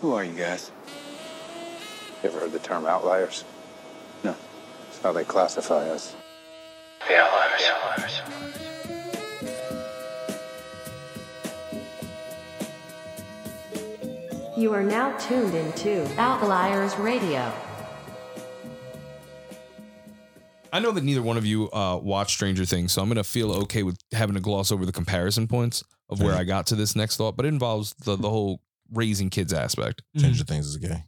Who are you guys? You ever heard the term outliers? No. It's how they classify us. The outliers. You are now tuned into Outliers Radio. I know that neither one of you uh, watched Stranger Things, so I'm gonna feel okay with having to gloss over the comparison points of where I got to this next thought. But it involves the the whole raising kids aspect. Mm-hmm. Stranger Things is gay.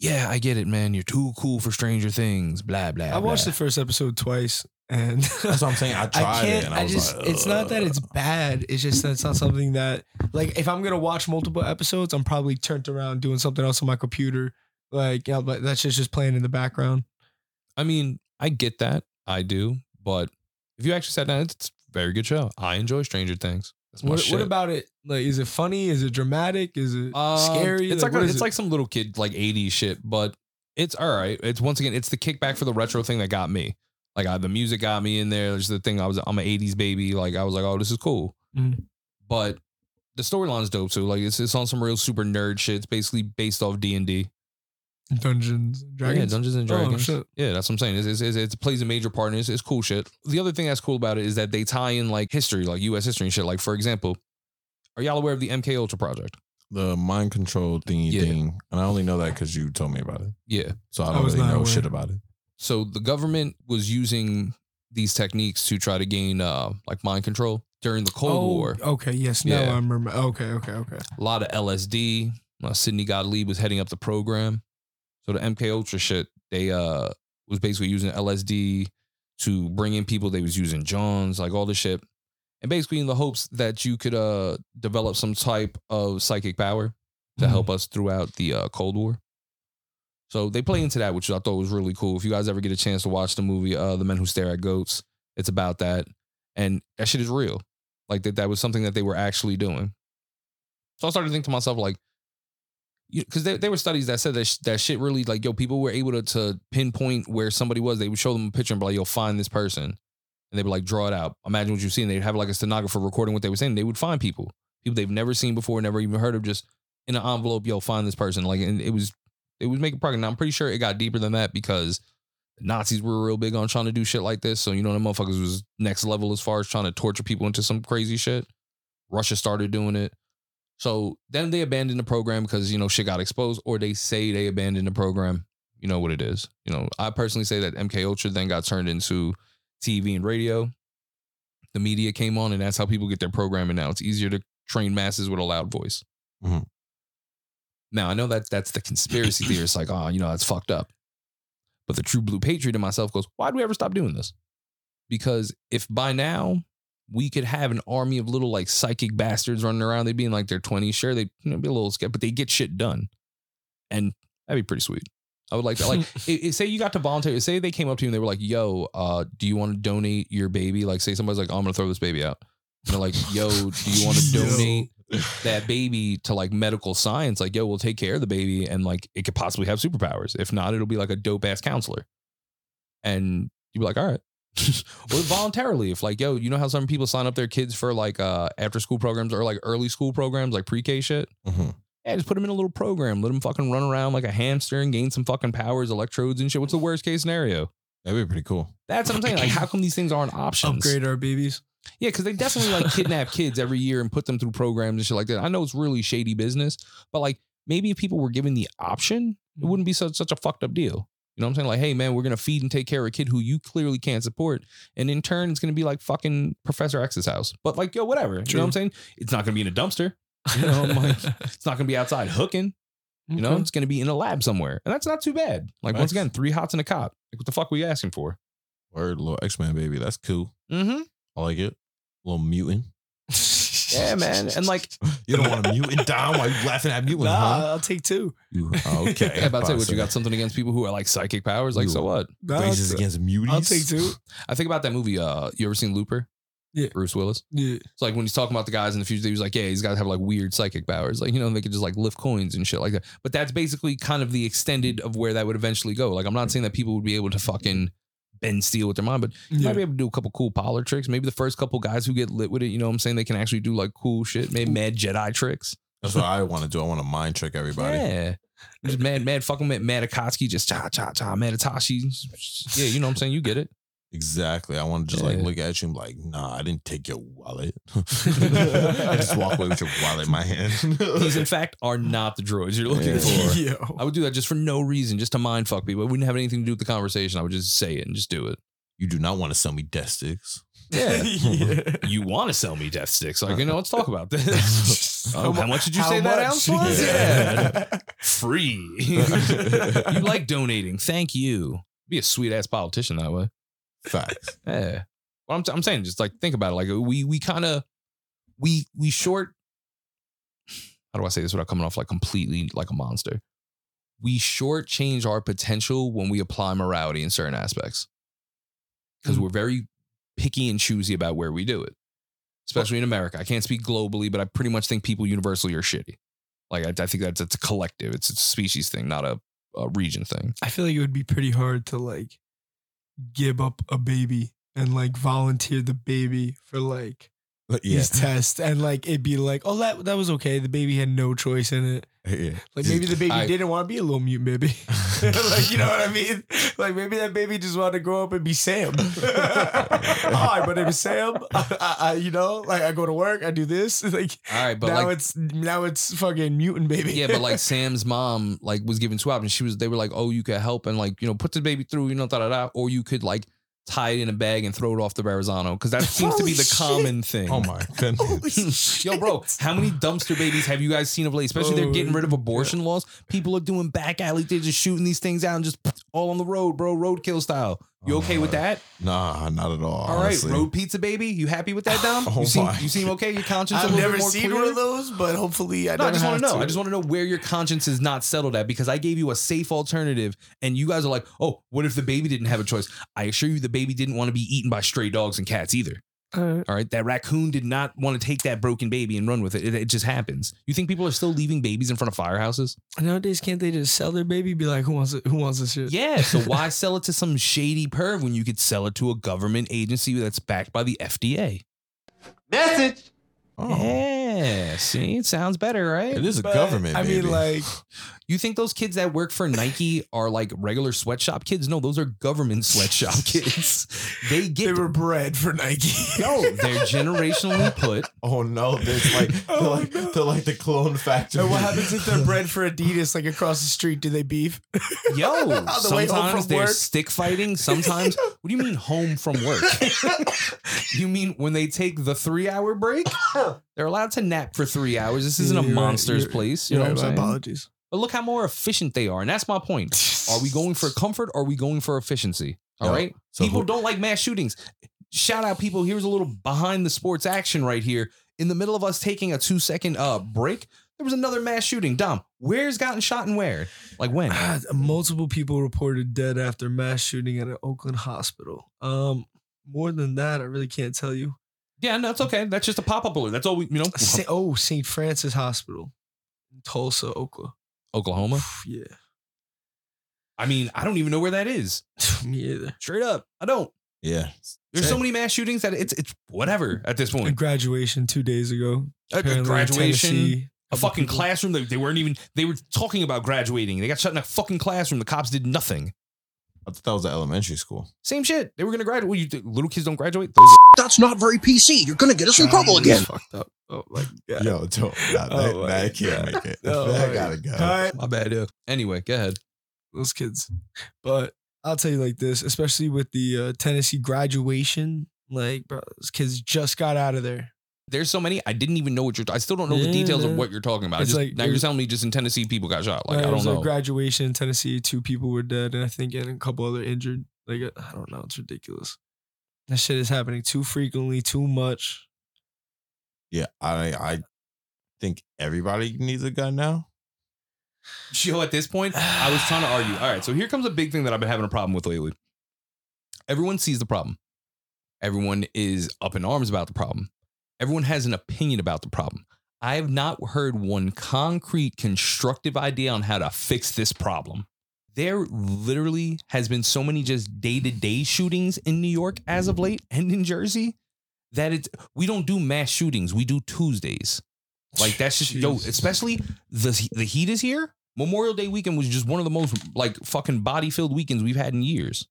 Yeah, I get it, man. You're too cool for Stranger Things. Blah blah. I watched blah. the first episode twice, and That's what I'm saying. I tried I it. can't. And I, I, was just. like, it's not that it's bad. It's just that it's not something that like if I'm gonna watch multiple episodes, I'm probably turned around doing something else on my computer. Like yeah, but that's just just playing in the background. I mean, I get that. I do. But if you actually sat down, it's a very good show. I enjoy Stranger Things. What, what about it? Like, is it funny? Is it dramatic? Is it Um, scary? It's like, what a- it's it? like some little kid like 80s shit, but it's all right. It's once again, it's the kickback for the retro thing that got me. Like I, the music got me in there. There's the thing I was I'm an 80s baby. Like I was like, oh, this is cool. Mhm. But the storyline's dope too. Like it's it's on some real super nerd shit. It's basically based off D and D. Dungeons and Dragons. Yeah, Dungeons and Oh, Dragons. shit. yeah, that's what I'm saying. It's, it's, it's, it plays a major part in it. It's, it's cool shit. The other thing that's cool about it is that they tie in like history, like U.S. history and shit. Like for example, are y'all aware of the MK Ultra project? the mind control thingy Yeah. thing, and I only know that because you told me about it. Yeah. So I I don't was really know aware. shit about it. So the government was using these techniques to try to gain uh like mind control during the Cold oh, War. Okay. Yes. Now Yeah. I remember. Okay. Okay. Okay. A lot of LSD. Uh, Sidney Gottlieb was heading up the program. So the MK Ultra shit, they uh was basically using LSD to bring in people. They was using Johns, like all this shit. And basically in the hopes that you could uh develop some type of psychic power to Mhm. help us throughout the uh, Cold War. So they play into that, which I thought was really cool. If you guys ever get a chance to watch the movie uh, "The Men Who Stare at Goats," it's about that, and that shit is real. Like that, that was something that they were actually doing. So I started to think to myself, like, because there, there were studies that said that sh- that shit really, like, yo, people were able to, to pinpoint where somebody was. They would show them a picture and be like, yo, find this person, and they would like draw it out. Imagine what you've seen. They'd have like a stenographer recording what they were saying. They would find people, people they've never seen before, never even heard of, just in an envelope, yo, find this person. Like, and it was it was making progress. Now I'm pretty sure it got deeper than that because Nazis were real big on trying to do shit like this. So you know, the motherfuckers was next level as far as trying to torture people into some crazy shit. Russia started doing it. So then they abandoned the program because you know shit got exposed, or they say they abandoned the program. You know what it is. You know, I personally say that MK Ultra then got turned into TV and radio. The media came on, and that's how people get their programming now. It's easier to train masses with a loud voice. Mhm. Now I know that that's the conspiracy theorist, like, oh, you know, that's fucked up. But the true blue patriot in myself goes, why do we ever stop doing this? Because if by now we could have an army of little like psychic bastards running around, they'd be in like their 20s, sure, they'd you know, be a little scared, but they get shit done. And that'd be pretty sweet. I would like that. Like, it, it- say you got to volunteer. Say they came up to you and they were like, "Yo, uh, do you want to donate your baby?" Like, say somebody's like, oh, "I'm gonna throw this baby out." And they're like, "Yo, do you want to donate that baby to like medical science, like, yo, we'll take care of the baby and like it could possibly have superpowers. If not, it'll be like a dope ass counselor. And you'd be like, all right. or voluntarily, if like, yo, you know how some people sign up their kids for like uh after school programs or like early school programs, like pre-K shit? Mhm. Yeah, just put them in a little program. Let them fucking run around like a hamster and gain some fucking powers, electrodes and shit. What's the worst case scenario? That'd be pretty cool. That's what I'm saying. Like, how come these things aren't options? Upgrade our babies. Yeah, because they definitely like kidnap kids every year and put them through programs and shit like that. I know it's really shady business, but like maybe if people were given the option, it wouldn't be such such a fucked up deal. You know what I'm saying? Like, hey man, we're gonna feed and take care of a kid who you clearly can't support, and in turn, it's gonna be like fucking Professor X's house. But like, yo, whatever. You know what I'm saying? It's not gonna be in a dumpster. You know, like, it's not gonna be outside hooking. You know, it's gonna be in a lab somewhere, and that's not too bad. Like once again, three hots and a cop. Like, what the fuck were you asking for? Word, little X Men baby. That's cool. Mm-hmm. I like it. little mutant. Yeah, man. And like, You don't want a mutant down while you laughing at mutant, Nah, huh? I'll take two. You, okay. Yeah, about to say what you got something against people who are like psychic powers. Like, You- so what? Nah, I'll, Raises against muties. I'll take two. I think about that movie. Uh, you ever seen Looper? Yeah. Bruce Willis. Yeah. It's like when he's talking about the guys in the future, he was like, yeah, he's got to have like weird psychic powers. Like, you know, they could just like lift coins and shit like that. But that's basically kind of the extended of where that would eventually go. Like, I'm not saying that people would be able to fucking bend steel with their mind, but you Yeah. might be able to do a couple cool polar tricks. Maybe the first couple guys who get lit with it, you know what I'm saying? They can actually do like cool shit, maybe mad Jedi tricks. That's what I want to do. I want to mind trick everybody. Yeah. Just mad, mad fucking mad, mad Akatsuki, just cha cha cha, mad Itachi. Yeah, you know what I'm saying? You get it. Exactly. I want to just like look at you and be like, nah, I didn't take your wallet. I just walk away with your wallet in my hand. These, in fact, are not the droids you're looking for. Yo. I would do that just for no reason, just to mind fuck people. It wouldn't have anything to do with the conversation. I would just say it and just do it. you do not want to sell me death sticks. Yeah. Yeah. You want to sell me death sticks. Like, you know, let's talk about this. oh, how much did you How say that much? ounce was? Yeah. Yeah. Free. you like donating. Thank you. Be a sweet ass politician that way. Facts. Yeah. Well, I'm, I'm saying, just like think about it. Like we we kind of we we short. How do I say this without coming off like completely like a monster? We shortchange our potential when we apply morality in certain aspects because hmm. we're very picky and choosy about where we do it, especially in America. I can't speak globally, but I pretty much think people universally are shitty. Like I, I think that's it's a collective. It's a species thing, not a, a region thing. I feel like it would be pretty hard to like give up a baby and like volunteer the baby for like yeah. these tests and like it'd be like, oh that that was okay. The baby had no choice in it. Yeah. Like maybe the baby I- didn't want to be a little mute baby. like you know what I mean? Like maybe that baby just wanted to grow up and be Sam. Hi, my name is Sam. I, I, I- you know, like I go to work, I do this. Like All right, but now like it's now it's fucking mutant baby. yeah, but like Sam's mom like was given two options. She was they were like, oh, you could help and like you know put the baby through, you know, da da da, or you could like tie it in a bag and throw it off the Verrazano because that seems to be the oh, shit. common thing. Oh my goodness. Yo, bro, how many dumpster babies have you guys seen of late? Especially they're Oh, getting rid of abortion laws. People are doing back alley. They're just shooting these things out and just all on the road, bro, roadkill style. You okay with that? Nah, not at all. All right, honestly. road pizza baby. You happy with that, Dom? Oh you seem my. you seem okay. Your conscience. I've little never bit more seen clear? one of those, but hopefully I No, I don't just want to know. I just want to know where your conscience is not settled at because I gave you a safe alternative, and you guys are like, "Oh, what if the baby didn't have a choice?" I assure you, the baby didn't want to be eaten by stray dogs and cats either. Uh, All right, that raccoon did not want to take that broken baby and run with it. It, it just happens. You think people are still leaving babies in front of firehouses? nowadays, can't they just sell their baby? Be like, who wants it? Who wants this shit? Yeah. So why sell it to some shady perv when you could sell it to a government agency that's backed by the FDA? Oh, Yeah. See, it sounds better, right? it is a But, government. I mean, like, You think those kids that work for Nike are like regular sweatshop kids? No, those are government sweatshop kids. They get they get were bred for Nike. no, they're generationally put. oh no, there's like, they're Oh, like, no. they're like the clone factory. And what happens if they're bred for Adidas, like across the street? Do they beef? Yo, the sometimes they're work. stick fighting. Sometimes, what do you mean home from work? you mean when they take the three hour break? They're allowed to nap for three hours. This isn't a You're right, monster's you're- place. You know what I'm saying? apologies. But look how more efficient they are. And that's my point. Are we going for comfort or are we going for efficiency? All right. so people who- don't like mass shootings. Shout out, people. Here's a little behind the sports action right here. In the middle of us taking a two second uh break, there was another mass shooting. Dom, where's gotten shot and where? Like when? Ah, multiple people reported dead after mass shooting at an Oakland hospital. Um, more than that, I really can't tell you. Yeah, no, it's okay. That's just a pop up balloon. That's all we, you know. Sa- oh, St. Francis Hospital in Tulsa, Oklahoma. Oklahoma. Yeah, I mean, I don't even know where that is. me either. Straight up, I don't. yeah. There's so many mass shootings that it's it's whatever at this A point. graduation two days ago. A, a Apparently graduation, Tennessee, a couple fucking people- classroom. They, they weren't even. They were talking about graduating. They got shut in a fucking classroom. The cops did nothing. I thought that was an elementary school. Same shit. They were gonna graduate. Well, you little kids don't graduate. Those That's not very PC. You're gonna get us in trouble again. Fucked up. Oh my god. Yo, don't, nah, Oh that, my that can't make it. Oh that my gotta go. God. my bad. Yeah. Anyway, go ahead. those kids. But I'll tell you like this, especially with the uh, Tennessee graduation, like bro, those kids just got out of there. There's so many. I didn't even know what you're. I still don't know the Yeah, details of what you're talking about. It's just, like- now it you're telling me just in Tennessee people got shot. Like Right, I don't was know. a graduation in Tennessee. Two people were dead, and I think and a couple other injured. Like I don't know, it's ridiculous. That shit is happening too frequently, too much. Yeah, I I think everybody needs a gun now. Yo, at this point, I was trying to argue. All right, so here comes a big thing that I've been having a problem with lately. Everyone sees the problem. Everyone is up in arms about the problem. Everyone has an opinion about the problem. I have not heard one concrete, constructive idea on how to fix this problem. There literally has been so many just day to day shootings in New York as of late and in Jersey that it's we don't do mass shootings. We do Tuesdays. Like that's just yo, Jesus. especially the the heat is here. Memorial Day weekend was just one of the most like fucking body filled weekends we've had in years.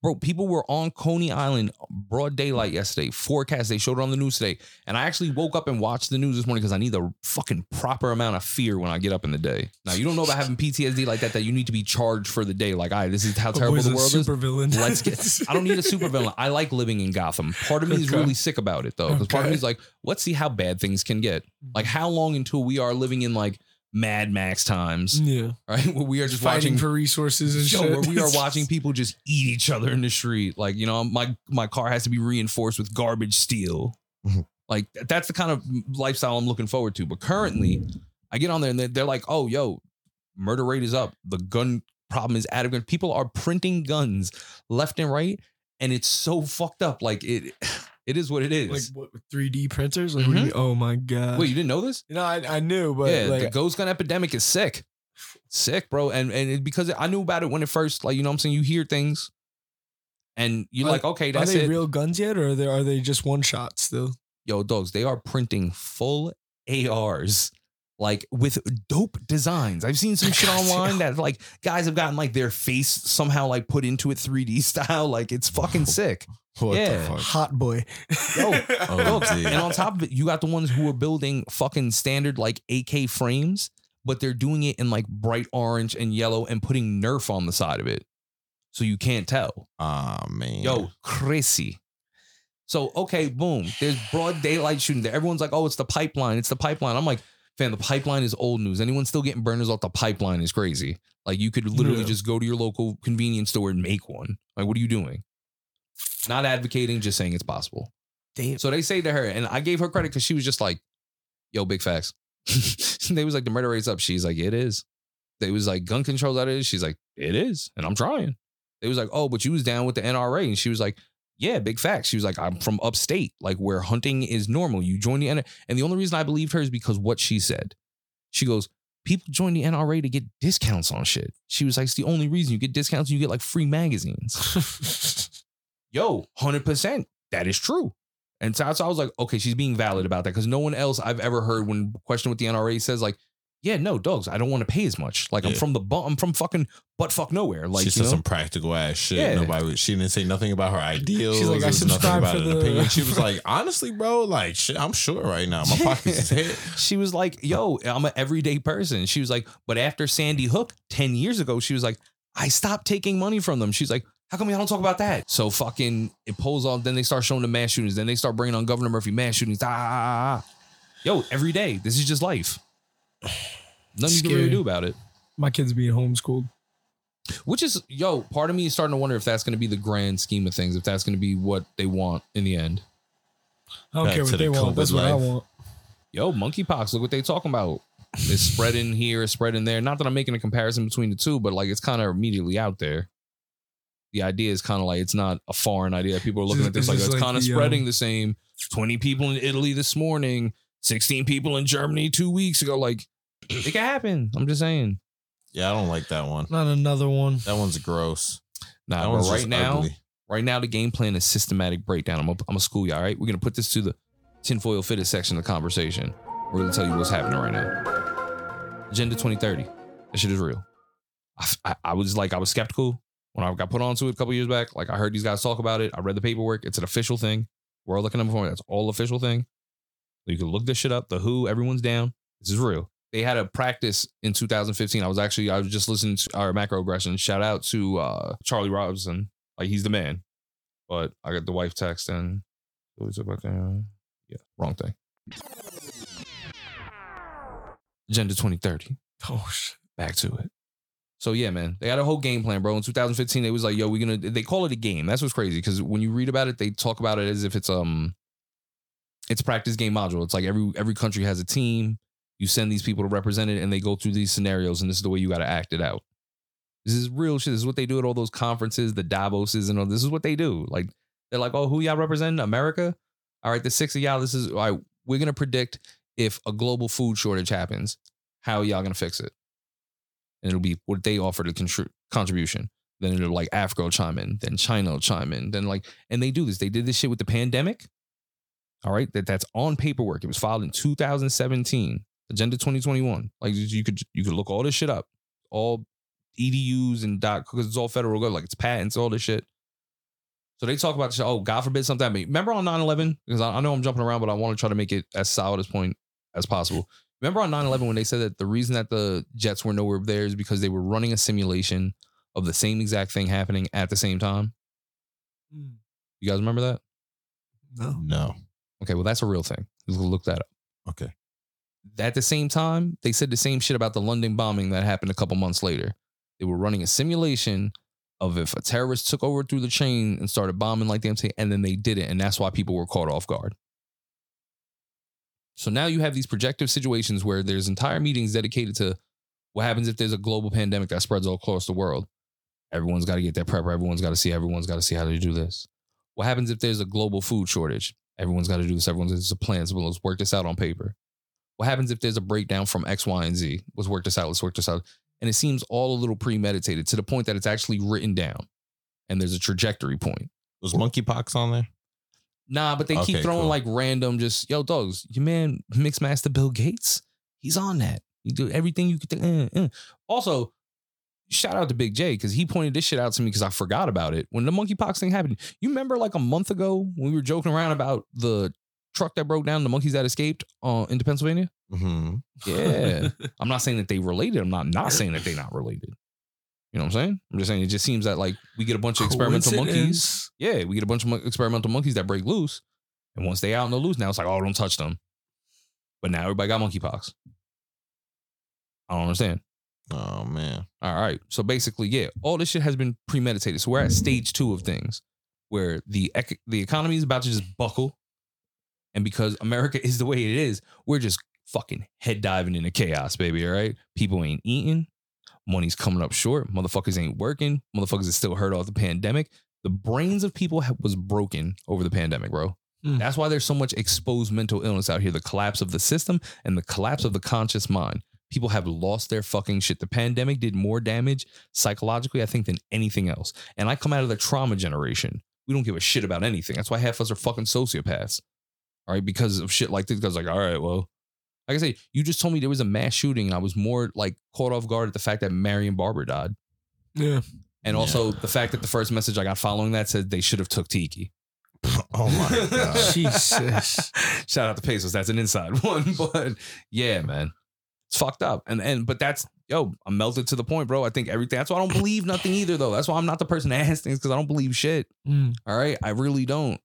Bro, people were on Coney Island broad daylight yesterday. Forecast, they showed it on the news today. And I actually woke up and watched the news this morning because I need the fucking proper amount of fear when I get up in the day. Now, you don't know about having PTSD like that, that you need to be charged for the day. Like, all right, this is how terrible the world is. super villain. Let's get. I don't need a super villain. I like living in Gotham. Part of me is Okay. really sick about it though, because part of me is like, let's see how bad things can get. Like, how long until we are living in like Mad Max times, yeah, right? Where we are just fighting watching for resources and Yo, shit. where we are watching people just eat each other in the street. Like, you know, my my car has to be reinforced with garbage steel. Mhm. like that's the kind of lifestyle I'm looking forward to. But currently, I get on there and they're, they're like, "Oh, yo, murder rate is up. The gun problem is out of gun. People are printing guns left and right, and it's so fucked up. Like it, it is what it is. like what 3D printers. Like, what do you mm-hmm. oh my god! Wait, you didn't know this? know, I, I knew, but yeah, the like, ghost gun epidemic is sick. Sick, bro. And and it, because I knew about it when it first, like, you know what I'm saying? You hear things and you're Are- like, okay, are that's they it. real guns yet, or are they are they just one shot still? Yo, dogs, they are printing full ARs. Like with dope designs. I've seen some shit online that like guys have gotten like their face somehow like put into it 3D style. Like it's fucking sick. What Yeah. the fuck? Hot boy. Yo, Oh, and on top of it, you got the ones who are building fucking standard like AK frames, but they're doing it in like bright orange and yellow and putting Nerf on the side of it. So you can't tell. Ah man. Yo, crazy. So, okay, boom. There's broad daylight shooting there. Everyone's like, oh, it's the pipeline. It's the pipeline. I'm like, fam, the pipeline is old news. Anyone still getting burners off the pipeline is crazy. Like, you could literally Yeah. just go to your local convenience store and make one. Like, what are you doing? Not advocating, just saying it's possible. Damn. So they say to her, and I gave her credit because she was just like, yo, big facts. they was like, the murder rate's up. She's like, it is. They was like, gun control's out of it. She's like, it is. And I'm trying. They was like, oh, but you was down with the NRA. And she was like, yeah, big facts. She was like, I'm from upstate, like where hunting is normal. You join the NRA. And the only reason I believed her is because what she said. She goes, people join the NRA to get discounts on shit. She was like, it's the only reason you get discounts. And you get like free magazines. Yo, 100%. That is true. And so, so I was like, okay, she's being valid about that because no one else I've ever heard when questioned with the NRA says, like, yeah, no, dogs, I don't want to pay as much. Like, I'm from the bu- I'm from fucking butt fuck nowhere. Like, she said some practical ass shit. Yeah. Nobody, she didn't say nothing about her ideals. She's like, I nothing subscribe about for the- opinion. She was like, honestly, bro, like, shit, I'm sure right now. My pockets is hit. she was like, yo, I'm an everyday person. She was like, but after Sandy Hook 10 years ago, she was like, I stopped taking money from them. She's like, how come y'all don't talk about that? So fucking it pulls off. Then they start showing the mass shootings. Then they start bringing on Governor Murphy mass shootings. Ah, ah, ah, ah. Yo, every day. This is just life. Nothing you can really do about it. My kids being homeschooled. Which is, yo, part of me is starting to wonder if that's going to be the grand scheme of things, if that's going to be what they want in the end. I don't Back care to what the they want. That's COVID what I want. Yo, monkeypox, look what they talking about. It's spreading here, it's spreading there. Not that I'm making a comparison between the two, but like it's kind of immediately out there. The idea is kind of like it's not a foreign idea. People are looking Is- at this like it's like kind of spreading um, the same. 20 people in Italy this morning, 16 people in Germany two weeks ago. Like it can happen. I'm just saying. Yeah, I don't like that one. Not another one. That one's gross. Nah, That but one's right now, ugly. right now the game plan is systematic breakdown. I'm gonna, I'm gonna school you. All right, we're gonna put this to the tinfoil fitted section of the conversation. We're gonna tell you what's happening right now. Agenda 2030. That shit is real. I, I, I was like, I was skeptical when I got put onto it a couple years back. Like I heard these guys talk about it. I read the paperwork. It's an official thing. We're World Economic Forum. That's all official thing. You can look this shit up. The Who. Everyone's down. This is real. They had a practice in 2015. I was actually I was just listening to our macroaggression. Shout out to uh, Charlie Robinson. Like he's the man. But I got the wife text and what was it about? Yeah, wrong thing. Agenda 2030. Oh shit. Back to it. So yeah, man, they had a whole game plan, bro. In 2015, they was like, "Yo, we're gonna." They call it a game. That's what's crazy because when you read about it, they talk about it as if it's um, it's practice game module. It's like every every country has a team. You send these people to represent it, and they go through these scenarios, and this is the way you got to act it out. This is real shit. This is what they do at all those conferences, the Davoses, and all. This is what they do. Like they're like, "Oh, who y'all represent? America? All right, the six of y'all. This is all right. We're gonna predict if a global food shortage happens. How y'all gonna fix it?" And it'll be what they offer the contri- contribution. Then it'll like Africa will chime in, then China will chime in, then like, and they do this. They did this shit with the pandemic. All right, that that's on paperwork. It was filed in 2017, Agenda 2021. Like you could you could look all this shit up, all EDUs and dot because it's all federal go like it's patents, all this shit. So they talk about, oh, God forbid something. Mean, remember on 9 11? Because I, I know I'm jumping around, but I want to try to make it as solid as point as possible. Remember on 9 11 when they said that the reason that the jets were nowhere there is because they were running a simulation of the same exact thing happening at the same time? Hmm. You guys remember that? No. No. Okay, well, that's a real thing. Let's Look that up. Okay. At the same time, they said the same shit about the London bombing that happened a couple months later. They were running a simulation of if a terrorist took over through the chain and started bombing like the MTA, and then they did it, and that's why people were caught off guard. So now you have these projective situations where there's entire meetings dedicated to what happens if there's a global pandemic that spreads all across the world. Everyone's got to get their prep. Everyone's got to see. Everyone's got to see how to do this. What happens if there's a global food shortage? Everyone's got to do this. Everyone's got a plan. So let's work this out on paper. What happens if there's a breakdown from X, Y, and Z? Let's work this out. Let's work this out. And it seems all a little premeditated to the point that it's actually written down, and there's a trajectory point. Was monkeypox on there? Nah, but they keep throwing cool. like random, just yo, dogs. Your man, Mixmaster Bill Gates, he's on that. You do everything you could think. uh, uh. Also, shout out to Big J because he pointed this shit out to me because I forgot about it when the monkeypox thing happened. You remember like a month ago when we were joking around about the truck that broke down, the monkeys that escaped uh, into Pennsylvania? Mm-hmm. Yeah, I'm not saying that they related. I'm not not saying that they not related. You know what I'm saying? I'm just saying it just seems that like we get a bunch of experimental monkeys. Yeah, we get a bunch of mon- experimental monkeys that break loose, and once they out and they loose, now it's like, oh, don't touch them. But now everybody got monkeypox. I don't understand. Oh man. All right, so basically, yeah, all this shit has been premeditated. So we're at stage two of things, where the ec- the economy is about to just buckle, and because America is the way it is, we're just fucking head diving into chaos, baby. All right, people ain't eating, money's coming up short, motherfuckers ain't working, motherfuckers are still hurt off the pandemic. The brains of people ha- was broken over the pandemic, bro. Mm. That's why there's so much exposed mental illness out here. The collapse of the system and the collapse of the conscious mind. People have lost their fucking shit. The pandemic did more damage psychologically, I think, than anything else. And I come out of the trauma generation. We don't give a shit about anything. That's why half of us are fucking sociopaths. All right, because of shit like this. Because like, all right, well, like I say, you just told me there was a mass shooting, and I was more like caught off guard at the fact that Marion Barber died, Yeah. and also the fact that the first message I got following that said they should have took Tiki. Oh my god. Jesus. Shout out to Pesos. That's an inside one. But yeah, man. It's fucked up. And and but that's yo, I'm melted to the point, bro. I think everything that's why I don't believe nothing either, though. That's why I'm not the person to ask things because I don't believe shit. Mm. All right. I really don't.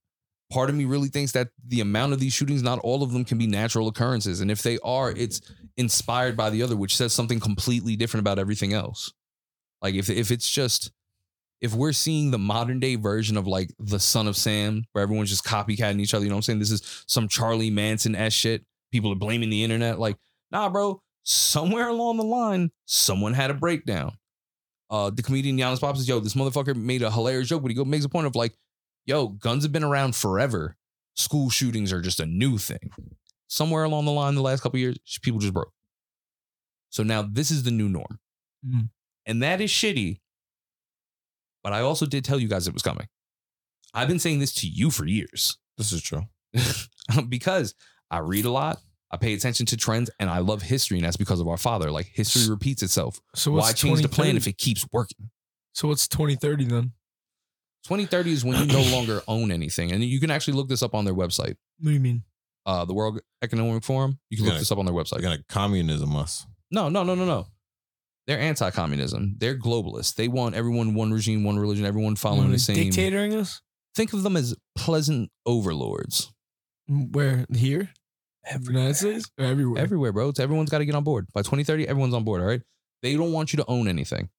Part of me really thinks that the amount of these shootings, not all of them can be natural occurrences. And if they are, it's inspired by the other, which says something completely different about everything else. Like if if it's just if we're seeing the modern day version of like the son of Sam, where everyone's just copycatting each other, you know what I'm saying? This is some Charlie Manson ass shit. People are blaming the internet. Like, nah, bro. Somewhere along the line, someone had a breakdown. Uh, the comedian Yannis Pappas says, "Yo, this motherfucker made a hilarious joke, but he go makes a point of like, yo, guns have been around forever. School shootings are just a new thing. Somewhere along the line, the last couple years, people just broke. So now this is the new norm, Mm. and that is shitty. But I also did tell you guys it was coming. I've been saying this to you for years This is true. because I read a lot. I pay attention to trends and I love history, and that's because of our father. Like history repeats itself. So what's Why change the plan if it keeps working? So what's 2030 then? 2030 is when you no longer own anything. And you can actually look this up on their website. What do you mean? Uh, the World Economic Forum. You can Yeah. look this up on their website. a communism us. No, no, no, no, no. They're anti-communism. They're globalists. They want everyone one regime, one religion, everyone following the same. Dictatoring us? Think of them as pleasant overlords. Where? Here? United States? Or everywhere? Everywhere, bro. It's everyone's got to get on board. By 2030, everyone's on board, all right? They don't want you to own anything.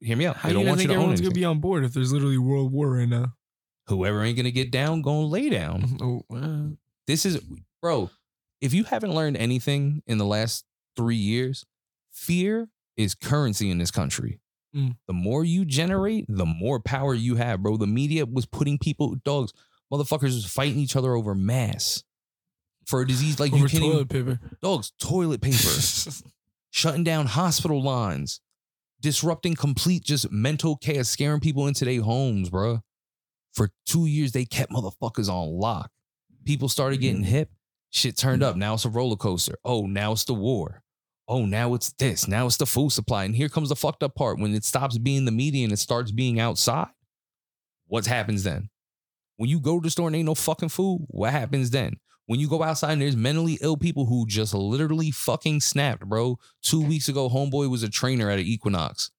Hear me out. How They do you don't want you to own anything. gonna be on board if there's literally world war right now? Whoever ain't gonna get down, gonna lay down. Oh, wow. This is, bro. If you haven't learned anything in the last three years, fear is currency in this country. Mm. The more you generate, the more power you have, bro. The media was putting people, dogs, motherfuckers was fighting each other over mass for a disease like you Over can't toilet even, paper. dogs, toilet paper, shutting down hospital lines, disrupting complete just mental chaos, scaring people into their homes, bro. For two years, they kept motherfuckers on lock. People started getting mm-hmm. hip. Shit turned up. Mm-hmm. Now it's a roller coaster. Oh, now it's the war. Oh, now it's this. Now it's the food supply. And here comes the fucked up part. When it stops being the media and it starts being outside, what happens then? When you go to the store and ain't no fucking food, what happens then? When you go outside and there's mentally ill people who just literally fucking snapped, bro. Two weeks ago, homeboy was a trainer at an Equinox.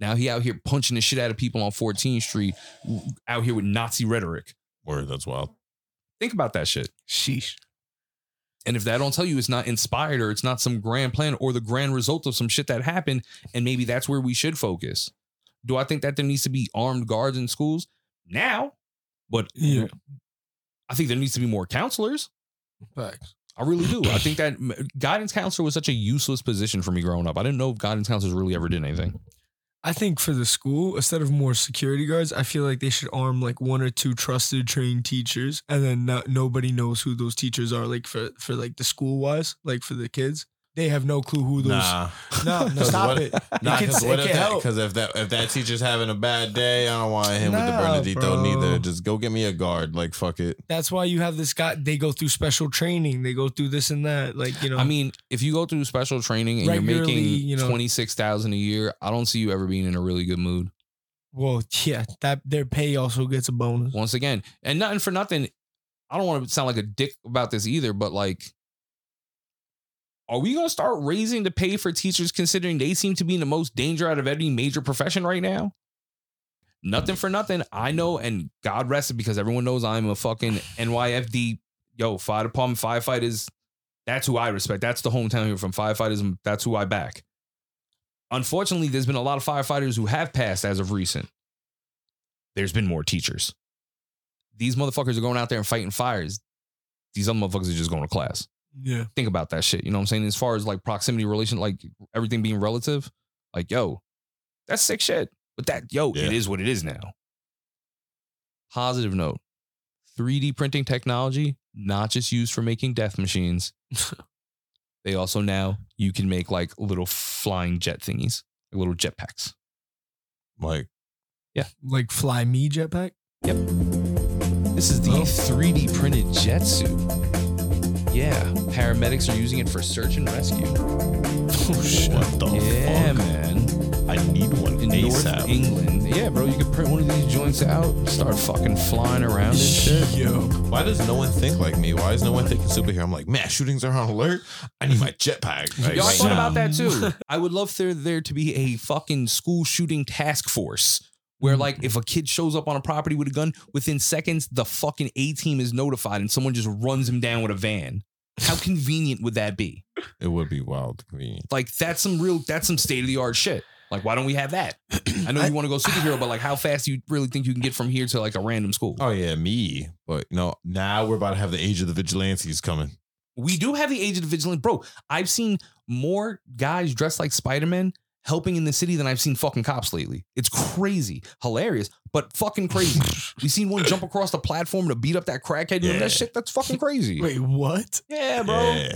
Now he out here punching the shit out of people on 14th Street, out here with Nazi rhetoric. Word, that's wild. Think about that shit. Sheesh. And if that don't tell you it's not inspired or it's not some grand plan or the grand result of some shit that happened, and maybe that's where we should focus. Do I think that there needs to be armed guards in schools? Now, but Yeah. I think there needs to be more counselors. Facts. I really do. I think that guidance counselor was such a useless position for me growing up. I didn't know if guidance counselors really ever did anything. I think for the school, instead of more security guards, I feel like they should arm like one or two trusted trained teachers, and then no, nobody knows who those teachers are. Like for for like the school wise, like for the kids, they have no clue who those. Nah, no, no, 'Cause stop what- it. Nah, it can, because it what if can that? help. Because if that if that teacher's having a bad day, I don't want him with the Nah, Bernadito bro. neither. Just go get me a guard. Like fuck it. That's why you have this guy. They go through special training. They go through this and that. Like you know, I mean, if you go through special training and you're making you know- twenty six thousand a year, I don't see you ever being in a really good mood. well, yeah, that their pay also gets a bonus. Once again, and nothing for nothing. I don't want to sound like a dick about this either, but like, are we gonna start raising the pay for teachers considering they seem to be in the most danger out of any major profession right now? Nothing for nothing. I know, and God rest it because everyone knows I'm a fucking NYFD. Yo, fire department firefighters. That's who I respect. That's the hometown here from firefighters. That's who I back. Unfortunately, there's been a lot of firefighters who have passed as of recent. There's been more teachers. These motherfuckers are going out there and fighting fires. These other motherfuckers are just going to class Yeah, think about that shit. You know what I'm saying? As far as like proximity relation, like everything being relative, like, yo, that's sick shit. But that, yo, Yeah. it is what it is now. Positive note 3D printing technology, not just used for making death machines. they also now, you can make like little flying jet thingies, like little jetpacks. Like yeah. like fly me jetpack. Yep. This is the Oh. 3D printed jet suit. Yeah, paramedics are using it for search and rescue. Oh shit. what the yeah, fuck? man. I need one in North ASAP. England. Yeah, bro, you could print one of these joints out, start fucking flying around and shit. Yo, Why does no one think like me? Why is no one thinking superhero? I'm like, man, shootings are on alert. I need my jetpack. Like, Yo, I thought now. about that too. I would love for there to be a fucking school shooting task force where, like, if a kid shows up on a property with a gun, within seconds, the fucking A team is notified and someone just runs him down with a van. How convenient would that be? It would be wild convenient. Like, that's some real, that's some state of the art shit. Like, why don't we have that? I know you want to go superhero, but like, how fast do you really think you can get from here to like a random school? Oh yeah, me. But you know, now we're about to have the age of the vigilantes coming. We do have the age of the vigilant, bro. I've seen more guys dressed like Spider Man helping in the city than I've seen fucking cops lately. It's crazy, hilarious, but fucking crazy. we seen one jump across the platform to beat up that crackhead. Yeah. that shit? That's fucking crazy. wait, what? Yeah, bro.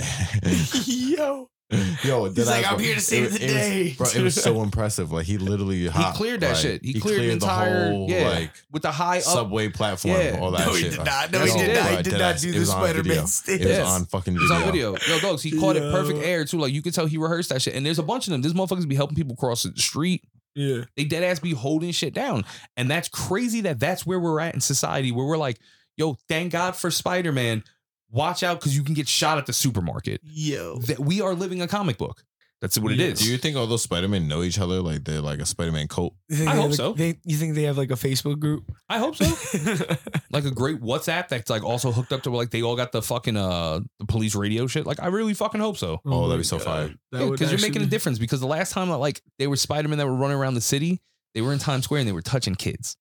Yo, Yo, He's like, "I'm here to save the it was- day." bro, it was so impressive. Like he literally He hopped, cleared that like, shit. He, cleared, the the entire whole yeah like with the high up. subway platform, Yeah. all that No, he shit. did not. No, he did not. bro, He did dead not do the Spider-Man video. stick. It was on fucking It video. was on video. Yo, dogs, he caught it perfect air too. Like you could tell he rehearsed that shit. And there's a bunch of them. This motherfuckers be helping people cross the street. Yeah, They dead ass be holding shit down. And that's crazy that that's where we're at in society where we're like, yo, thank God for Spider Man. Watch out because you can get shot at the supermarket. yo. That we are living a comic book. That's what it Yeah. is. Do you think all those Spider Men know each other? Like they're like a Spider Man cult. You think I they hope have, so. like, They, you think they have like a Facebook group? I hope so. like a great WhatsApp that's like also hooked up to like they all got the fucking uh the police radio shit. Like I really fucking hope so. Oh, that'd be so God. fire. That would Because you're making a difference. Because the last time that like they were Spider Men that were running around the city, they were in Times Square and they were touching kids,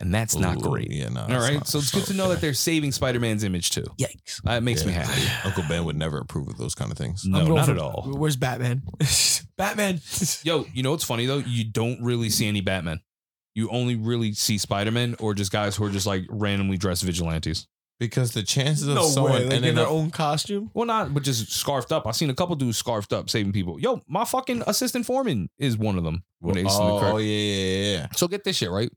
and that's not Ooh, great. Yeah, no. All right, not- so it's good to know okay. that they're saving Spider Man's image too. Yikes! That makes me happy. Uncle Ben would never approve of those kind of things. No, not for- at all. Where's Batman? Batman. Yo, you know what's funny though? You don't really see any Batman. You only really see Spider Man or just guys who are just like randomly dressed vigilantes. Because the chances of no someone way. Like in their up- own costume. Well, not, but just scarfed up. I've seen a couple dudes scarfed up saving people. Yo, my fucking assistant foreman is one of them. When they oh, crack. oh, yeah, yeah, yeah. So get this shit right.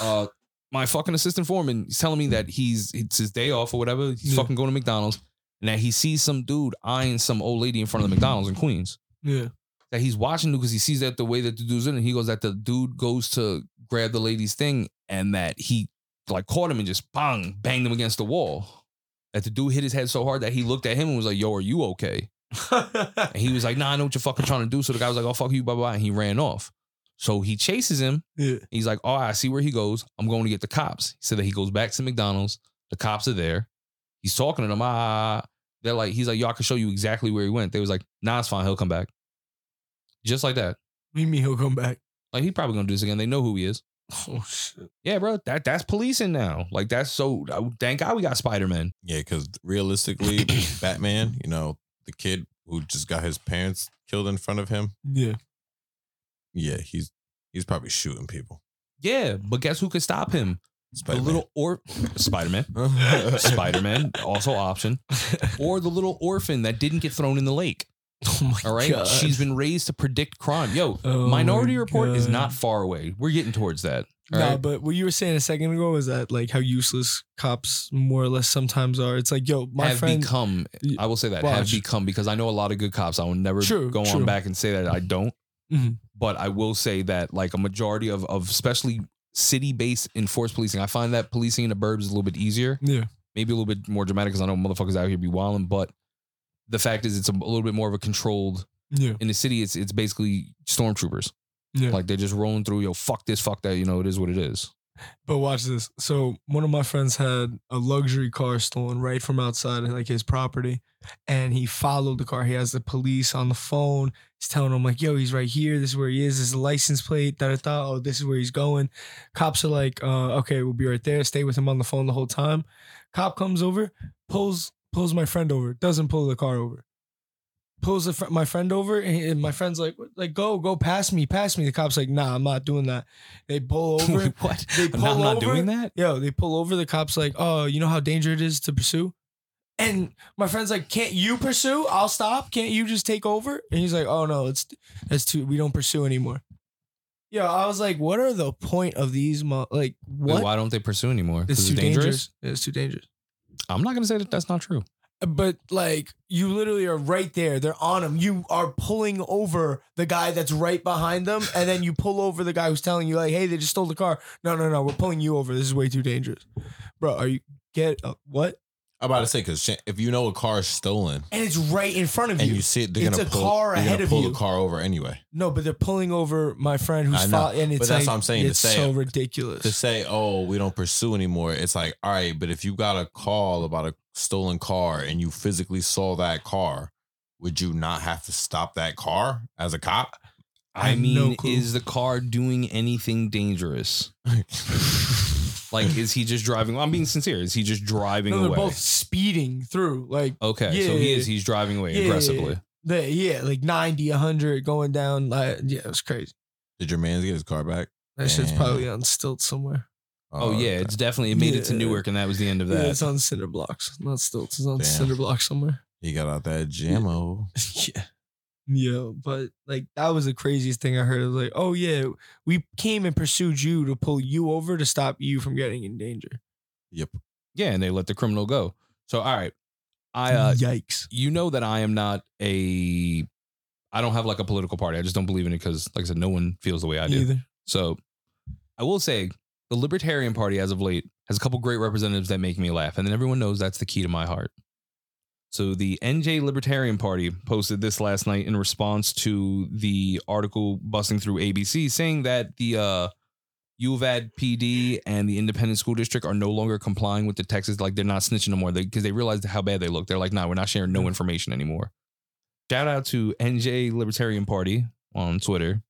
Uh, my fucking assistant foreman is telling me that he's it's his day off or whatever. He's Yeah. fucking going to McDonald's, and that he sees some dude eyeing some old lady in front of the McDonald's in Queens. Yeah. That he's watching because he sees that the way that the dude's in, and he goes that the dude goes to grab the lady's thing, and that he like caught him and just bang banged him against the wall. That the dude hit his head so hard that he looked at him and was like, "Yo, are you okay?" And he was like, "Nah, I know what you're fucking trying to do." So the guy was like, "Oh fuck you, blah blah," blah," and he ran off. So he chases him. yeah. He's like, "Oh, I see where he goes. I'm going to get the cops." He said that he goes back to McDonald's. The cops are there. He's talking to them. Ah, they're like, he's like, "Y'all can show you exactly where he went." They was like, "Nah, it's fine. He'll come back." Just like that. Me, me, he'll come back. Like he probably gonna do this again. They know who he is. Oh shit. Yeah, bro. That that's policing now. Like that's so. Thank God we got Spider Man. Yeah, because realistically, Batman, you know, the kid who just got his parents killed in front of him. Yeah. Yeah, he's he's probably shooting people. Yeah, but guess who could stop him? The Spider-Man. little or Spider Man. Spider Man also option, or the little orphan that didn't get thrown in the lake. oh my All right, God. she's been raised to predict crime. Yo, Oh Minority my Report is not far away. We're getting towards that. No, Nah, right? but what you were saying a second ago is that like how useless cops more or less sometimes are. It's like, yo, my have friend. become. I will say that have become because I know a lot of good cops. I will never True, go on back and say that I don't. Mhm. But I will say that like a majority of of especially city based enforced policing, I find that policing in the burbs is a little bit easier. yeah. maybe a little bit more dramatic because I know motherfuckers out here be wilding, but the fact is it's a, little bit more of a controlled Yeah. in the city. It's it's basically stormtroopers. Yeah. Like they're just rolling through. Yo, fuck this, fuck that. You know, it is what it is. But watch this. So one of my friends had a luxury car stolen right from outside like his property, and he followed the car. He has the police on the phone. He's telling them like, "Yo, he's right here. This is where he is. This is the license plate. Da da da. Oh, this is where he's going." Cops are like, uh, "Okay, we'll be right there. Stay with him on the phone the whole time." Cop comes over, pulls pulls my friend over. Doesn't pull the car over. Pulls the fr- my friend over, and, he- and my friend's like, "Like, go, go, pass me, pass me." The cop's like, "Nah, I'm not doing that." They pull over. what? They pull not, I'm not over. doing that. Yo, they pull over. The cops like, oh, you know how dangerous it is to pursue. And my friend's like, can't you pursue? I'll stop. Can't you just take over? And he's like, oh no, it's that's too. We don't pursue anymore. Yo, I was like, what are the point of these? Mo- like, Wait, what? why don't they pursue anymore? it's too it's dangerous. dangerous. It's too dangerous. I'm not gonna say that that's not true. But like, you literally are right there. They're on him. You are pulling over the guy that's right behind them, and then you pull over the guy who's telling you like, hey, they just stole the car. No, no, no, we're pulling you over. This is way too dangerous, bro. Are you get uh, what? I'm about to say because if you know a car is stolen and it's right in front of you and you. you see it, they're It's gonna a pull, car ahead gonna of pull you. the car over anyway. no, but they're pulling over my friend who's I know, fo- and it's but that's like, what I'm saying, to It's say so ridiculous. To say, oh, we don't pursue anymore. It's like, all right, but if you got a call about a stolen car and you physically saw that car, would you not have to stop that car as a cop? I I mean, no is the car doing anything dangerous? Like, is he just driving? I'm being sincere. Is he just driving no, they're away? both speeding through. Like, okay, so he Yeah. is. He's driving away Yeah, aggressively. they, yeah, like 90, 100 going down. Like, yeah, it was crazy. Did your man get his car back? That shit's Damn. probably on stilts somewhere. Oh, yeah, okay. it's definitely it made it to Yeah. Newark, and that was the end of Yeah, that. it's on cinder blocks, not stilts. It's on Damn. cinder blocks somewhere. he got out that jammo. yeah. Yeah, but like that was the craziest thing I heard. It was like, oh yeah, we came and pursued you to pull you over to stop you from getting in danger. Yep. yeah, and they let the criminal go. So, all right, I uh, Yikes. you know that I am not a I don't have like a political party. I just don't believe in it because, like I said, no one feels the way I do. Either. So I will say the Libertarian Party, as of late, has a couple great representatives that make me laugh. And then everyone knows that's the key to my heart. So the NJ Libertarian Party posted this last night in response to the article busting through ABC saying that the uh Uvalde PD and the Independent School District are no longer complying with the Texas, like they're not snitching no more because they, realized how bad they look. They're like, nah, we're not sharing no information anymore. Shout out to NJ Libertarian Party on Twitter.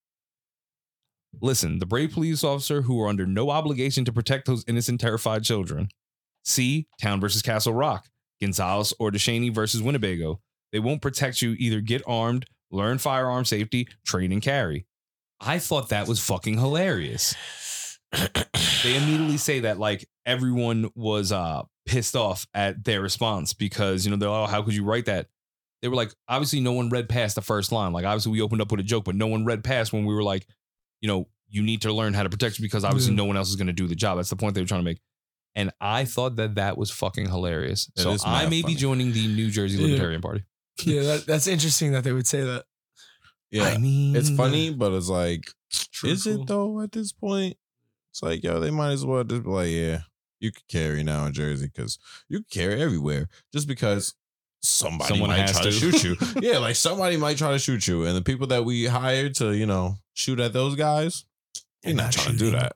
Listen, the brave police officer who are under no obligation to protect those innocent, terrified children. See Town versus Castle Rock, Gonzales or DeShaney versus Winnebago. They won't protect you. Either get armed, learn firearm safety, train and carry. I thought that was fucking hilarious. they immediately say that like everyone was uh pissed off at their response because you know they're like, oh, how could you write that? They were like, obviously no one read past the first line. Like obviously we opened up with a joke, but no one read past when we were like, you know, you need to learn how to protect you because obviously Yeah. no one else is going to do the job. That's the point they were trying to make. And I thought that that was fucking hilarious. It so is I mad may be joining the New Jersey Yeah. Libertarian Party. Yeah, that, that's interesting that they would say that. Yeah, I mean, it's funny, but it's like, is Truthful. it though? At this point, it's like, yo, they might as well just be like, yeah, you could carry now in Jersey because you can carry everywhere. Just because somebody Someone might has try to. to. shoot you, yeah, like somebody might try to shoot you, and the people that we hired to, you know, shoot at those guys, they're They're not not trying to do shooting. that.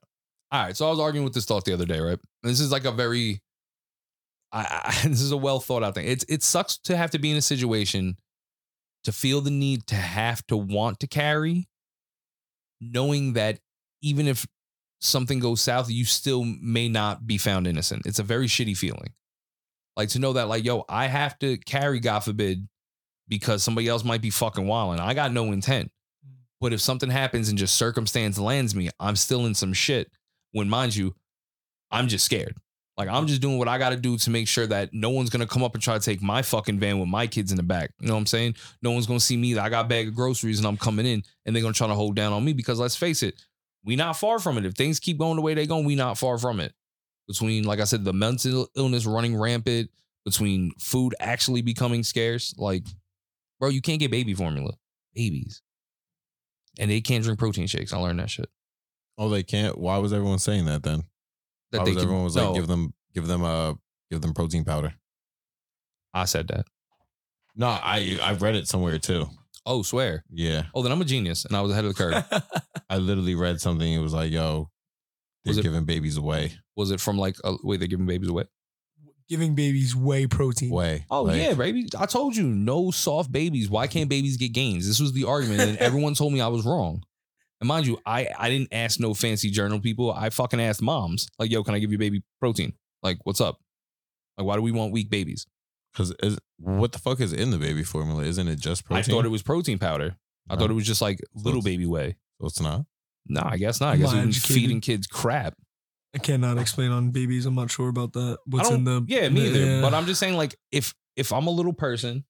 All right, so I was arguing with this thought the other day, right? This is like a very, I, I this is a well thought out thing. It's it sucks to have to be in a situation to feel the need to have to want to carry, knowing that even if something goes south, you still may not be found innocent. It's a very shitty feeling. Like to know that, like, yo, I have to carry, God forbid, because somebody else might be fucking wilding. I got no intent. Mm. But if something happens and just circumstance lands me, I'm still in some shit. When mind you, I'm just scared. Like I'm just doing what I got to do to make sure that no one's gonna come up and try to take my fucking van with my kids in the back. You know what I'm saying? No one's gonna see me I got a bag of groceries and I'm coming in, and they're gonna try to hold down on me because let's face it, we not far from it. If things keep going the way they going, we not far from it. Between, like I said, the mental illness running rampant, between food actually becoming scarce, like, bro, you can't get baby formula, babies, and they can't drink protein shakes. I learned that shit. Oh, they can't. Why was everyone saying that then? That Why they was can- everyone was no, like, give them, give them, a, give them protein powder. I said that. No, I I read it somewhere too. Oh, swear. Yeah, Oh, then I'm a genius, and I was ahead of the curve. I literally read something. It was like, yo, they're Was it- giving babies away. Was it from like, uh, wait, they're giving babies away? Giving babies whey protein. Way. Oh Like, yeah, baby. I told you, no soft babies. Why can't babies get gains? This was the argument, and everyone told me I was wrong. And mind you, I I didn't ask no fancy journal people. I fucking asked moms, like, yo, can I give you baby protein? Like, what's up? Like, why do we want weak babies? Because what the fuck is in the baby formula? Isn't it just protein? I thought it was protein powder. I thought it was just like little it's- baby whey. So it's not. No, I guess not. I guess Am I we've been educated? feeding kids crap. I cannot explain on babies. I'm not sure about that. What's I in don't- the yeah, me either. yeah. But I'm just saying, like, if if I'm a little person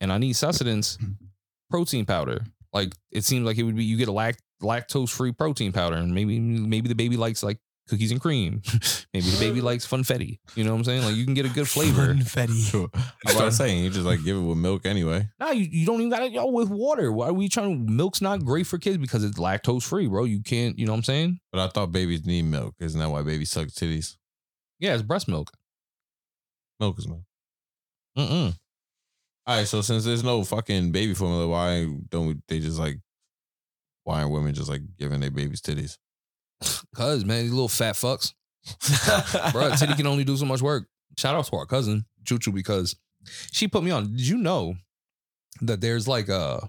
and I need sustenance, protein powder. Like it seems like it would be you get a lact lactose free protein powder, and maybe maybe the baby likes like cookies and cream. maybe the baby likes funfetti. You know what I'm saying? Like you can get a good flavor. Funfetti. Sure. That's what I'm saying. You just like give it with milk anyway. Nah, you, you don't even got it yo, with water. Why are we trying milk's not great for kids because it's lactose free, bro. You can't, you know what I'm saying? But I thought babies need milk. Isn't that why babies suck titties? Yeah, it's breast milk. Milk is milk. Mm-mm. All right. So since there's no fucking baby formula, why don't we, they just like? Why aren't women just like giving their babies titties? Cuz, man, these little fat fucks. bro, Titty can only do so much work. Shout out to our cousin, Choo Choo, because she put me on. Did you know that there's like uh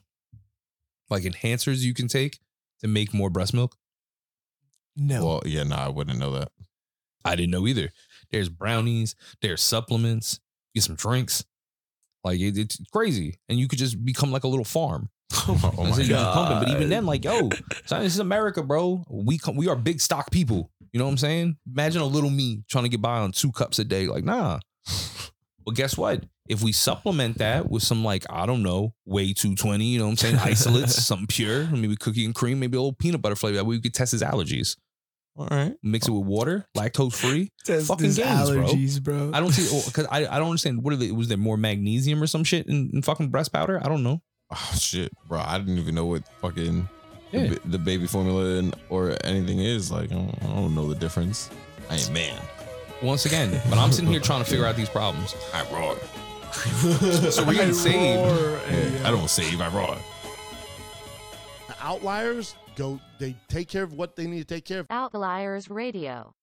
like enhancers you can take to make more breast milk? No. Well, yeah, no, I wouldn't know that. I didn't know either. There's brownies, there's supplements, get some drinks. Like it, it's crazy. And you could just become like a little farm. oh my god. pump it. But even then, like, yo, son, this is America, bro. We come, we are big stock people. You know what I'm saying? Imagine a little me trying to get by on two cups a day. Like, nah. But guess what? If we supplement that with some like, I don't know, whey 220, you know what I'm saying? Isolates, something pure, maybe cookie and cream, maybe a little peanut butter flavor. That way we could test his allergies. All right. Mix it with water, lactose free. Test fucking his games, bro. allergies, bro. I don't see oh, because I, I don't understand. What are they? Was there more magnesium or some shit in, in fucking breast powder? I don't know. Oh shit, bro! I didn't even know what fucking the Yeah. ba- the, baby formula and, or anything is. Like, I don't, I don't know the difference. I ain't man. Once again, but I'm sitting here trying to figure out these problems. I roar. So we're getting saved. Yeah, I don't save. I roar. The outliers go. They take care of what they need to take care of. Outliers Radio.